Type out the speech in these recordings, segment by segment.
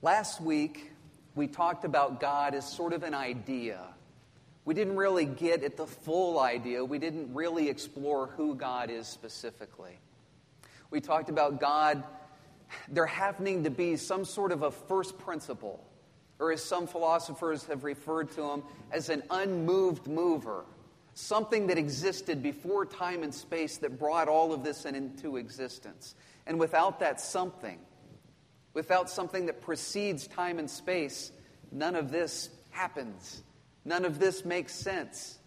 Last week, we talked about God as sort of an idea. We didn't really get at the full idea. We didn't really explore who God is specifically. We talked about God, there happening to be some sort of a first principle, or as some philosophers have referred to him, as an unmoved mover, something that existed before time and space that brought all of this into existence. And without that something, without something that precedes time and space, none of this happens. None of this makes sense.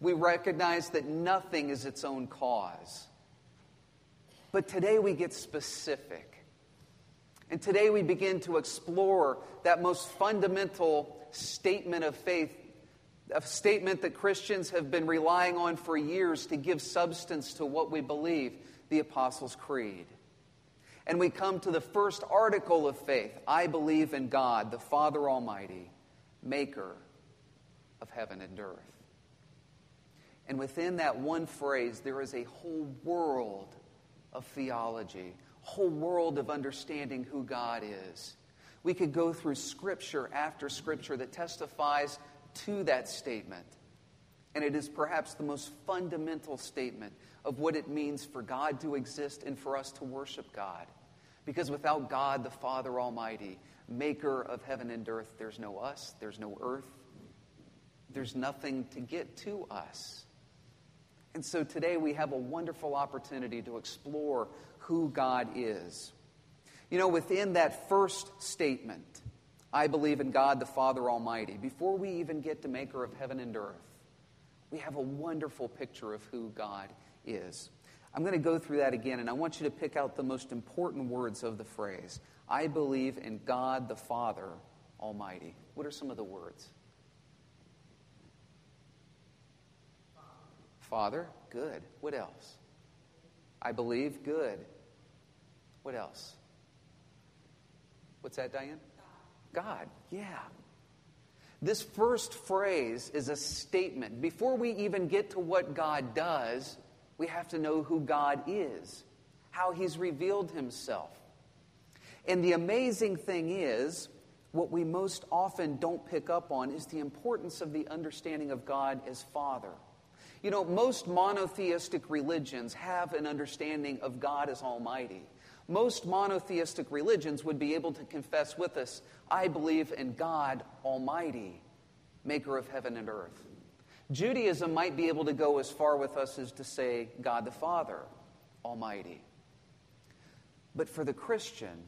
We recognize that nothing is its own cause. But today we get specific. And today we begin to explore that most fundamental statement of faith, a statement that Christians have been relying on for years to give substance to what we believe the Apostles' Creed. And we come to the first article of faith I believe in God, the Father Almighty, maker of heaven and earth. And within that one phrase, there is a whole world of theology, a whole world of understanding who God is. We could go through scripture after scripture that testifies to that statement. And it is perhaps the most fundamental statement of what it means for God to exist and for us to worship God. Because without God, the Father Almighty, maker of heaven and earth, there's no us, there's no earth, there's nothing to get to us. And so today we have a wonderful opportunity to explore who God is. You know, within that first statement, I believe in God the Father Almighty, before we even get to maker of heaven and earth, we have a wonderful picture of who God is. I'm going to go through that again, and I want you to pick out the most important words of the phrase I believe in God the Father Almighty. What are some of the words? Father, good. What else? I believe, good. What else? What's that, Diane? God, yeah. This first phrase is a statement. Before we even get to what God does, we have to know who God is, how He's revealed Himself. And the amazing thing is, what we most often don't pick up on is the importance of the understanding of God as Father. You know, most monotheistic religions have an understanding of God as Almighty. Most monotheistic religions would be able to confess with us, I believe in God Almighty, maker of heaven and earth. Judaism might be able to go as far with us as to say God the Father Almighty. But for the Christian,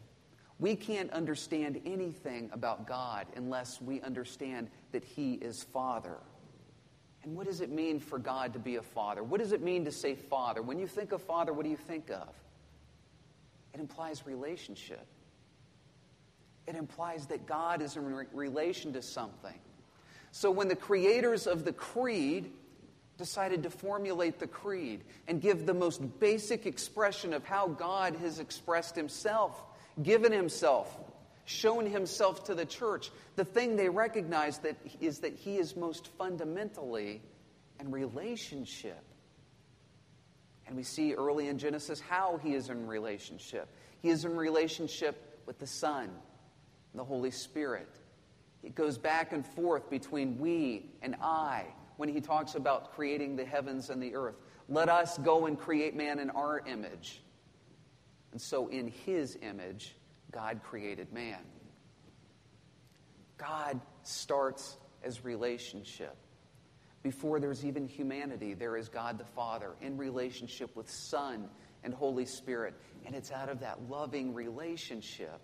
we can't understand anything about God unless we understand that He is Father. And what does it mean for God to be a father? What does it mean to say father? When you think of father, what do you think of? It implies relationship. It implies that God is in re- relation to something. So when the creators of the creed decided to formulate the creed and give the most basic expression of how God has expressed himself, given himself, shown himself to the church, the thing they recognize that is that he is most fundamentally in relationship. And we see early in Genesis how he is in relationship. He is in relationship with the Son, the Holy Spirit. It goes back and forth between we and I when he talks about creating the heavens and the earth. Let us go and create man in our image. And so, in his image, God created man. God starts as relationship. Before there's even humanity, there is God the Father in relationship with Son and Holy Spirit. And it's out of that loving relationship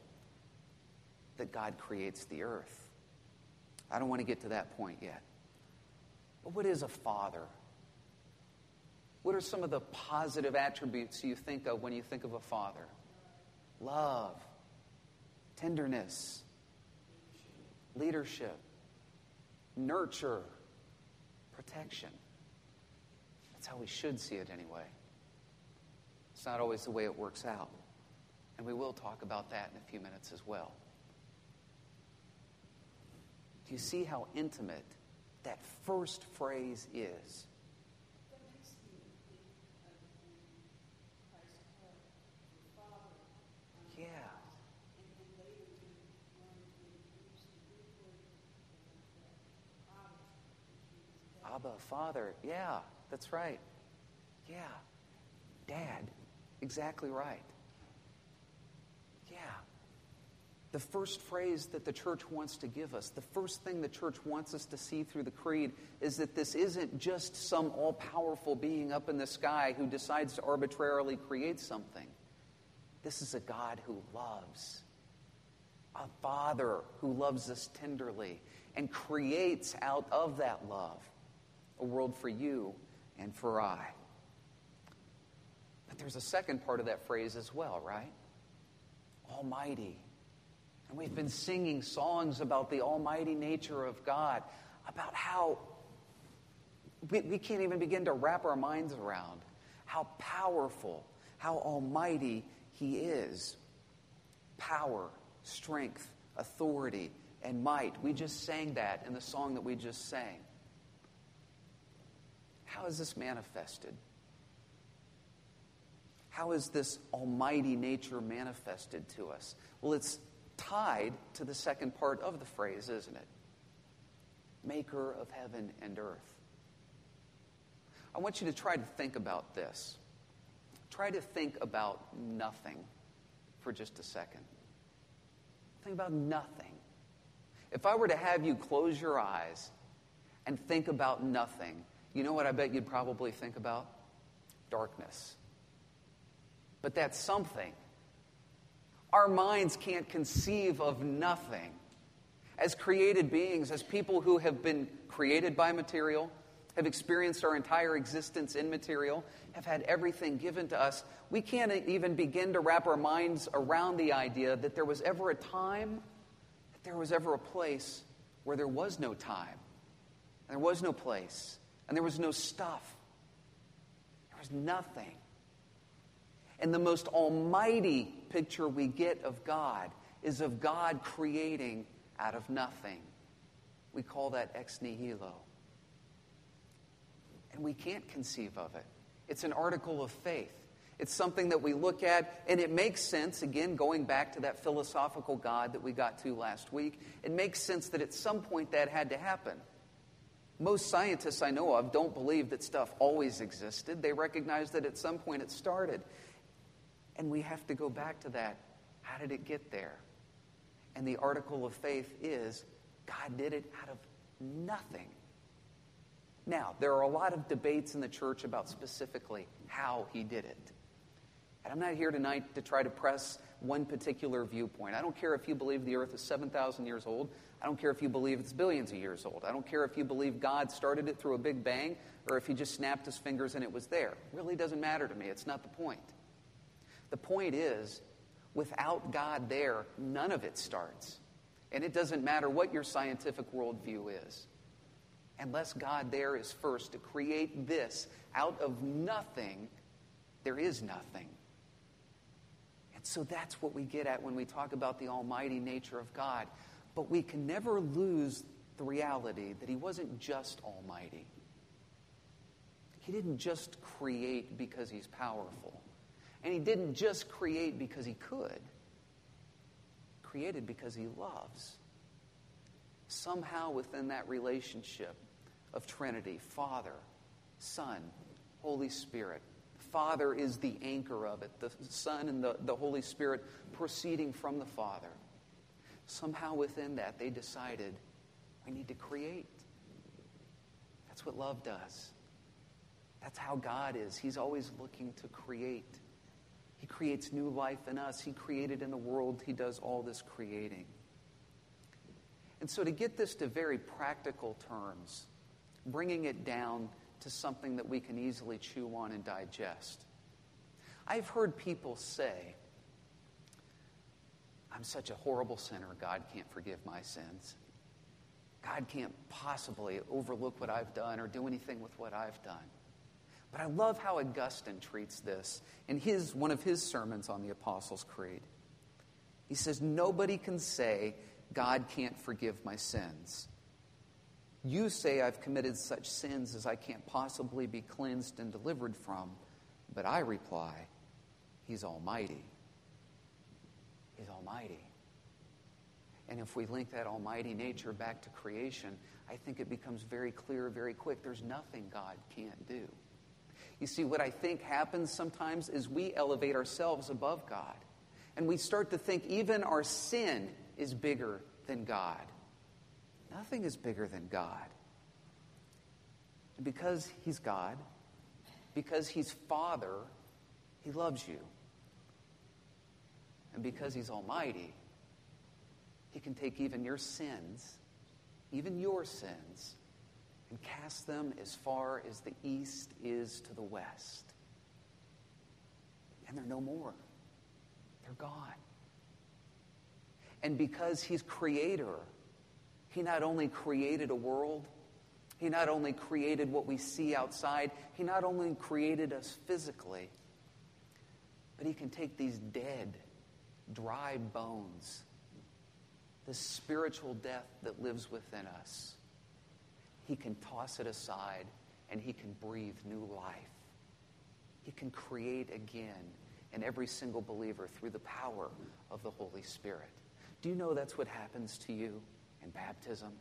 that God creates the earth. I don't want to get to that point yet. But what is a father? What are some of the positive attributes you think of when you think of a father? Love, tenderness, leadership, nurture, protection. That's how we should see it anyway. It's not always the way it works out. And we will talk about that in a few minutes as well. Do you see how intimate that first phrase is? Yeah. Abba, Father. Yeah, that's right. Yeah. Dad. Exactly right. The first phrase that the church wants to give us, the first thing the church wants us to see through the creed, is that this isn't just some all powerful being up in the sky who decides to arbitrarily create something. This is a God who loves, a Father who loves us tenderly and creates out of that love a world for you and for I. But there's a second part of that phrase as well, right? Almighty. And we've been singing songs about the almighty nature of God, about how we, we can't even begin to wrap our minds around how powerful, how almighty He is. Power, strength, authority, and might. We just sang that in the song that we just sang. How is this manifested? How is this almighty nature manifested to us? Well, it's tied to the second part of the phrase, isn't it? Maker of heaven and earth. I want you to try to think about this. Try to think about nothing for just a second. Think about nothing. If I were to have you close your eyes and think about nothing, you know what I bet you'd probably think about? Darkness. But that's something. Our minds can't conceive of nothing. As created beings, as people who have been created by material, have experienced our entire existence in material, have had everything given to us, we can't even begin to wrap our minds around the idea that there was ever a time, that there was ever a place where there was no time, and there was no place, and there was no stuff. There was nothing. And the most almighty picture we get of God is of God creating out of nothing. We call that ex nihilo. And we can't conceive of it. It's an article of faith. It's something that we look at, and it makes sense, again, going back to that philosophical God that we got to last week. It makes sense that at some point that had to happen. Most scientists I know of don't believe that stuff always existed. They recognize that at some point it started. And we have to go back to that. How did it get there? And the article of faith is God did it out of nothing. Now, there are a lot of debates in the church about specifically how he did it. And I'm not here tonight to try to press one particular viewpoint. I don't care if you believe the earth is 7,000 years old. I don't care if you believe it's billions of years old. I don't care if you believe God started it through a big bang or if he just snapped his fingers and it was there. It really doesn't matter to me. It's not the point. The point is, without God there, none of it starts. And it doesn't matter what your scientific worldview is. Unless God there is first to create this out of nothing, there is nothing. And so that's what we get at when we talk about the almighty nature of God. But we can never lose the reality that He wasn't just almighty. He didn't just create because He's powerful. And he didn't just create because he could, created because he loves. Somehow within that relationship of Trinity, Father, Son, Holy Spirit, Father is the anchor of it, the Son and the, the Holy Spirit proceeding from the Father. Somehow within that, they decided we need to create. That's what love does. That's how God is. He's always looking to create. He creates new life in us. He created in the world. He does all this creating. And so, to get this to very practical terms, bringing it down to something that we can easily chew on and digest, I've heard people say, I'm such a horrible sinner, God can't forgive my sins. God can't possibly overlook what I've done or do anything with what I've done. But I love how Augustine treats this in his, one of his sermons on the Apostles' Creed. He says, Nobody can say, God can't forgive my sins. You say I've committed such sins as I can't possibly be cleansed and delivered from. But I reply, He's Almighty. He's Almighty. And if we link that almighty nature back to creation, I think it becomes very clear very quick there's nothing God can't do. You see, what I think happens sometimes is we elevate ourselves above God. And we start to think even our sin is bigger than God. Nothing is bigger than God. And because He's God, because He's Father, He loves you. And because He's Almighty, He can take even your sins, even your sins, and cast them as far as the east is to the west. And they're no more, they're gone. And because He's Creator, He not only created a world, He not only created what we see outside, He not only created us physically, but He can take these dead, dry bones, the spiritual death that lives within us, He can toss it aside and He can breathe new life. He can create again in every single believer through the power of the Holy Spirit. Do you know that's what happens to you in baptism?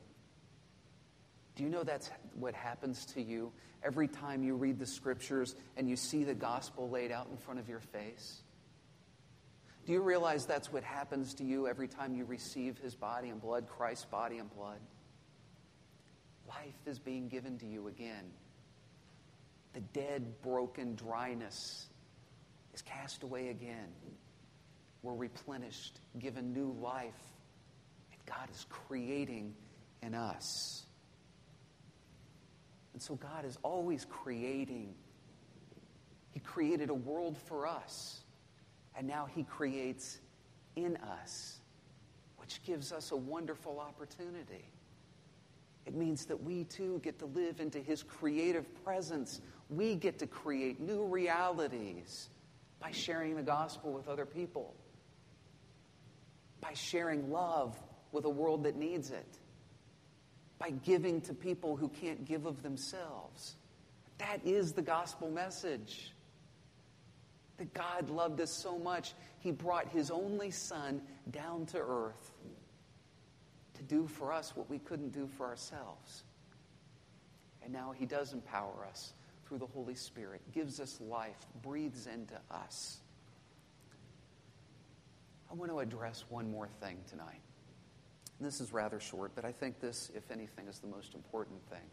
Do you know that's what happens to you every time you read the scriptures and you see the gospel laid out in front of your face? Do you realize that's what happens to you every time you receive his body and blood, Christ's body and blood? Life is being given to you again. The dead, broken dryness is cast away again. We're replenished, given new life. And God is creating in us. And so God is always creating. He created a world for us. And now He creates in us, which gives us a wonderful opportunity. It means that we too get to live into His creative presence. We get to create new realities by sharing the gospel with other people, by sharing love with a world that needs it, by giving to people who can't give of themselves. That is the gospel message. That God loved us so much, He brought His only Son down to earth to do for us what we couldn't do for ourselves. And now He does empower us through the Holy Spirit, gives us life, breathes into us. I want to address one more thing tonight. This is rather short, but I think this, if anything, is the most important thing.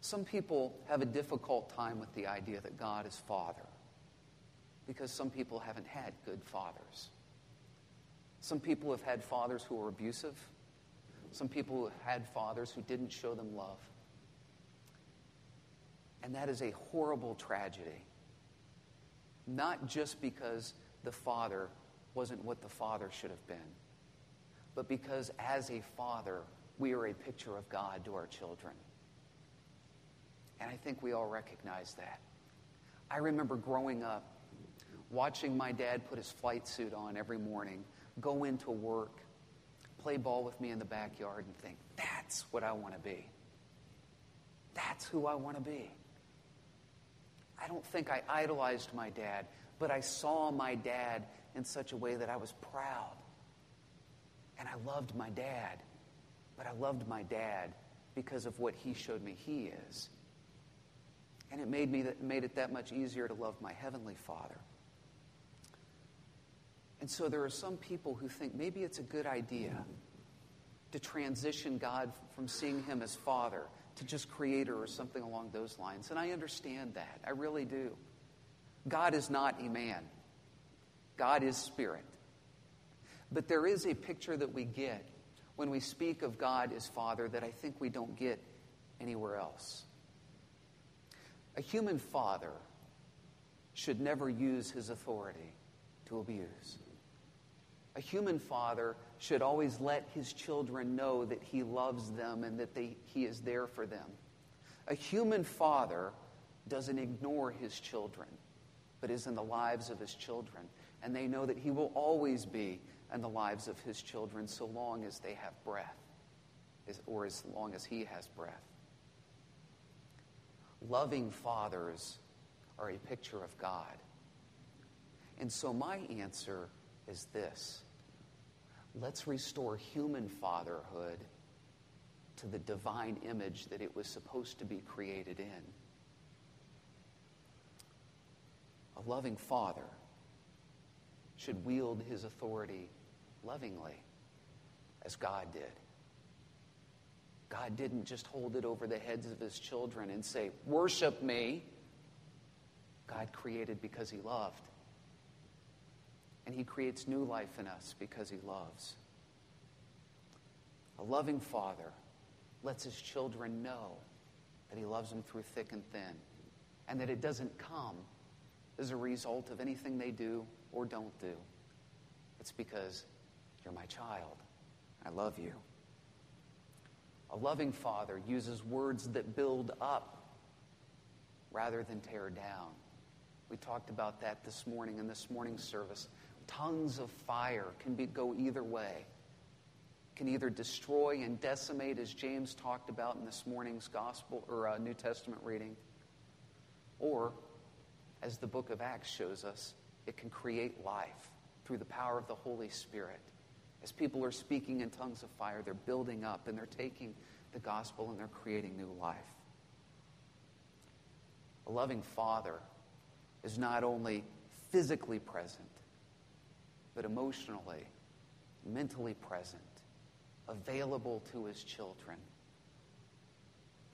Some people have a difficult time with the idea that God is Father because some people haven't had good fathers. Some people have had fathers who were abusive. Some people have had fathers who didn't show them love. And that is a horrible tragedy. Not just because the father wasn't what the father should have been, but because as a father, we are a picture of God to our children. And I think we all recognize that. I remember growing up, watching my dad put his flight suit on every morning, go into work, play ball with me in the backyard, and think, that's what I want to be. That's who I want to be. I don't think I idolized my dad, but I saw my dad in such a way that I was proud. And I loved my dad. But I loved my dad because of what he showed me he is. And it made, me that, made it that much easier to love my Heavenly Father. And so there are some people who think maybe it's a good idea to transition God from seeing Him as Father to just creator or something along those lines. And I understand that. I really do. God is not a man, God is spirit. But there is a picture that we get when we speak of God as Father that I think we don't get anywhere else. A human father should never use his authority to abuse. A human father should always let his children know that he loves them and that they, he is there for them. A human father doesn't ignore his children, but is in the lives of his children. And they know that he will always be in the lives of his children so long as they have breath, or as long as he has breath. Loving fathers are a picture of God. And so my answer is this let's restore human fatherhood to the divine image that it was supposed to be created in. A loving father should wield his authority lovingly, as God did. God didn't just hold it over the heads of his children and say, Worship me. God created because he loved. And he creates new life in us because he loves. A loving father lets his children know that he loves them through thick and thin and that it doesn't come as a result of anything they do or don't do. It's because you're my child. I love you. A loving father uses words that build up rather than tear down. We talked about that this morning in this morning's service. Tongues of fire can be, go either way. Can either destroy and decimate, as James talked about in this morning's gospel or uh, New Testament reading, or, as the book of Acts shows us, it can create life through the power of the Holy Spirit. As people are speaking in tongues of fire, they're building up and they're taking the gospel and they're creating new life. A loving father is not only physically present, but emotionally, mentally present, available to his children.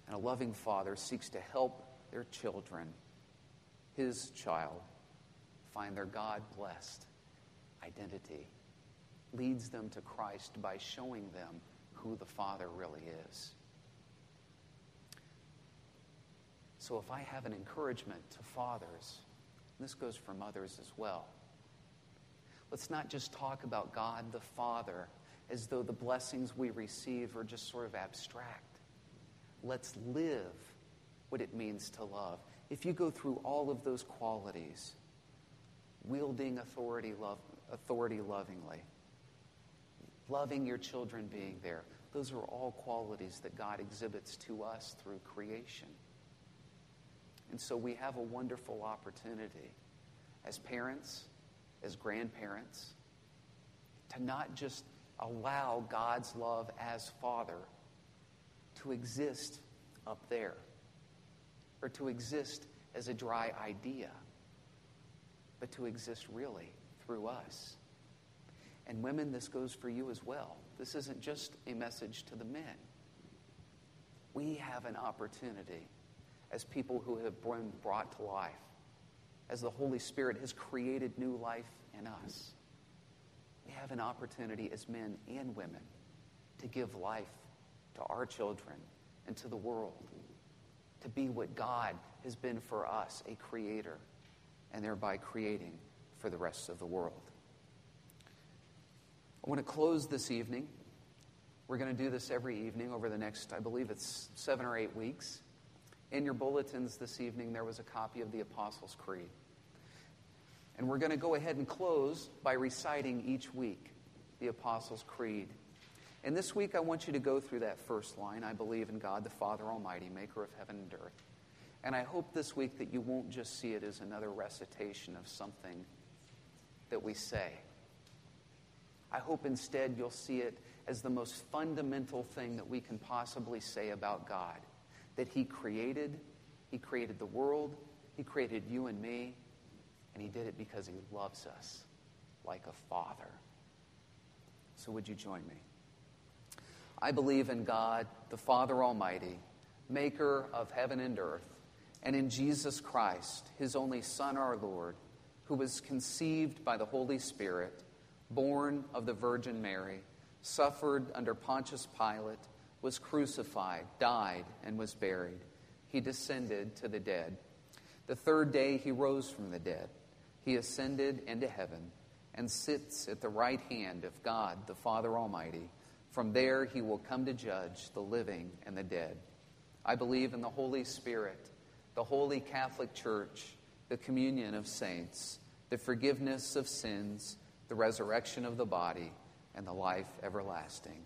And a loving father seeks to help their children, his child, find their God blessed identity leads them to Christ by showing them who the Father really is. So if I have an encouragement to fathers, this goes for mothers as well, let's not just talk about God the Father as though the blessings we receive are just sort of abstract. Let's live what it means to love. If you go through all of those qualities, wielding authority, love, authority lovingly, loving your children being there. Those are all qualities that God exhibits to us through creation. And so we have a wonderful opportunity as parents, as grandparents, to not just allow God's love as Father to exist up there or to exist as a dry idea, but to exist really through us. And women, this goes for you as well. This isn't just a message to the men. We have an opportunity as people who have been brought to life, as the Holy Spirit has created new life in us. We have an opportunity as men and women to give life to our children and to the world, to be what God has been for us, a creator, and thereby creating for the rest of the world. I want to close this evening. We're going to do this every evening over the next, I believe it's seven or eight weeks. In your bulletins this evening, there was a copy of the Apostles' Creed. And we're going to go ahead and close by reciting each week the Apostles' Creed. And this week, I want you to go through that first line I believe in God the Father Almighty, maker of heaven and earth. And I hope this week that you won't just see it as another recitation of something that we say. I hope instead you'll see it as the most fundamental thing that we can possibly say about God that He created, He created the world, He created you and me, and He did it because He loves us like a father. So, would you join me? I believe in God, the Father Almighty, maker of heaven and earth, and in Jesus Christ, His only Son, our Lord, who was conceived by the Holy Spirit born of the Virgin Mary, suffered under Pontius Pilate, was crucified, died, and was buried. He descended to the dead. The third day he rose from the dead. He ascended into heaven and sits at the right hand of God, the Father Almighty. From there he will come to judge the living and the dead. I believe in the Holy Spirit, the holy Catholic Church, the communion of saints, the forgiveness of sins the resurrection of the body, and the life everlasting.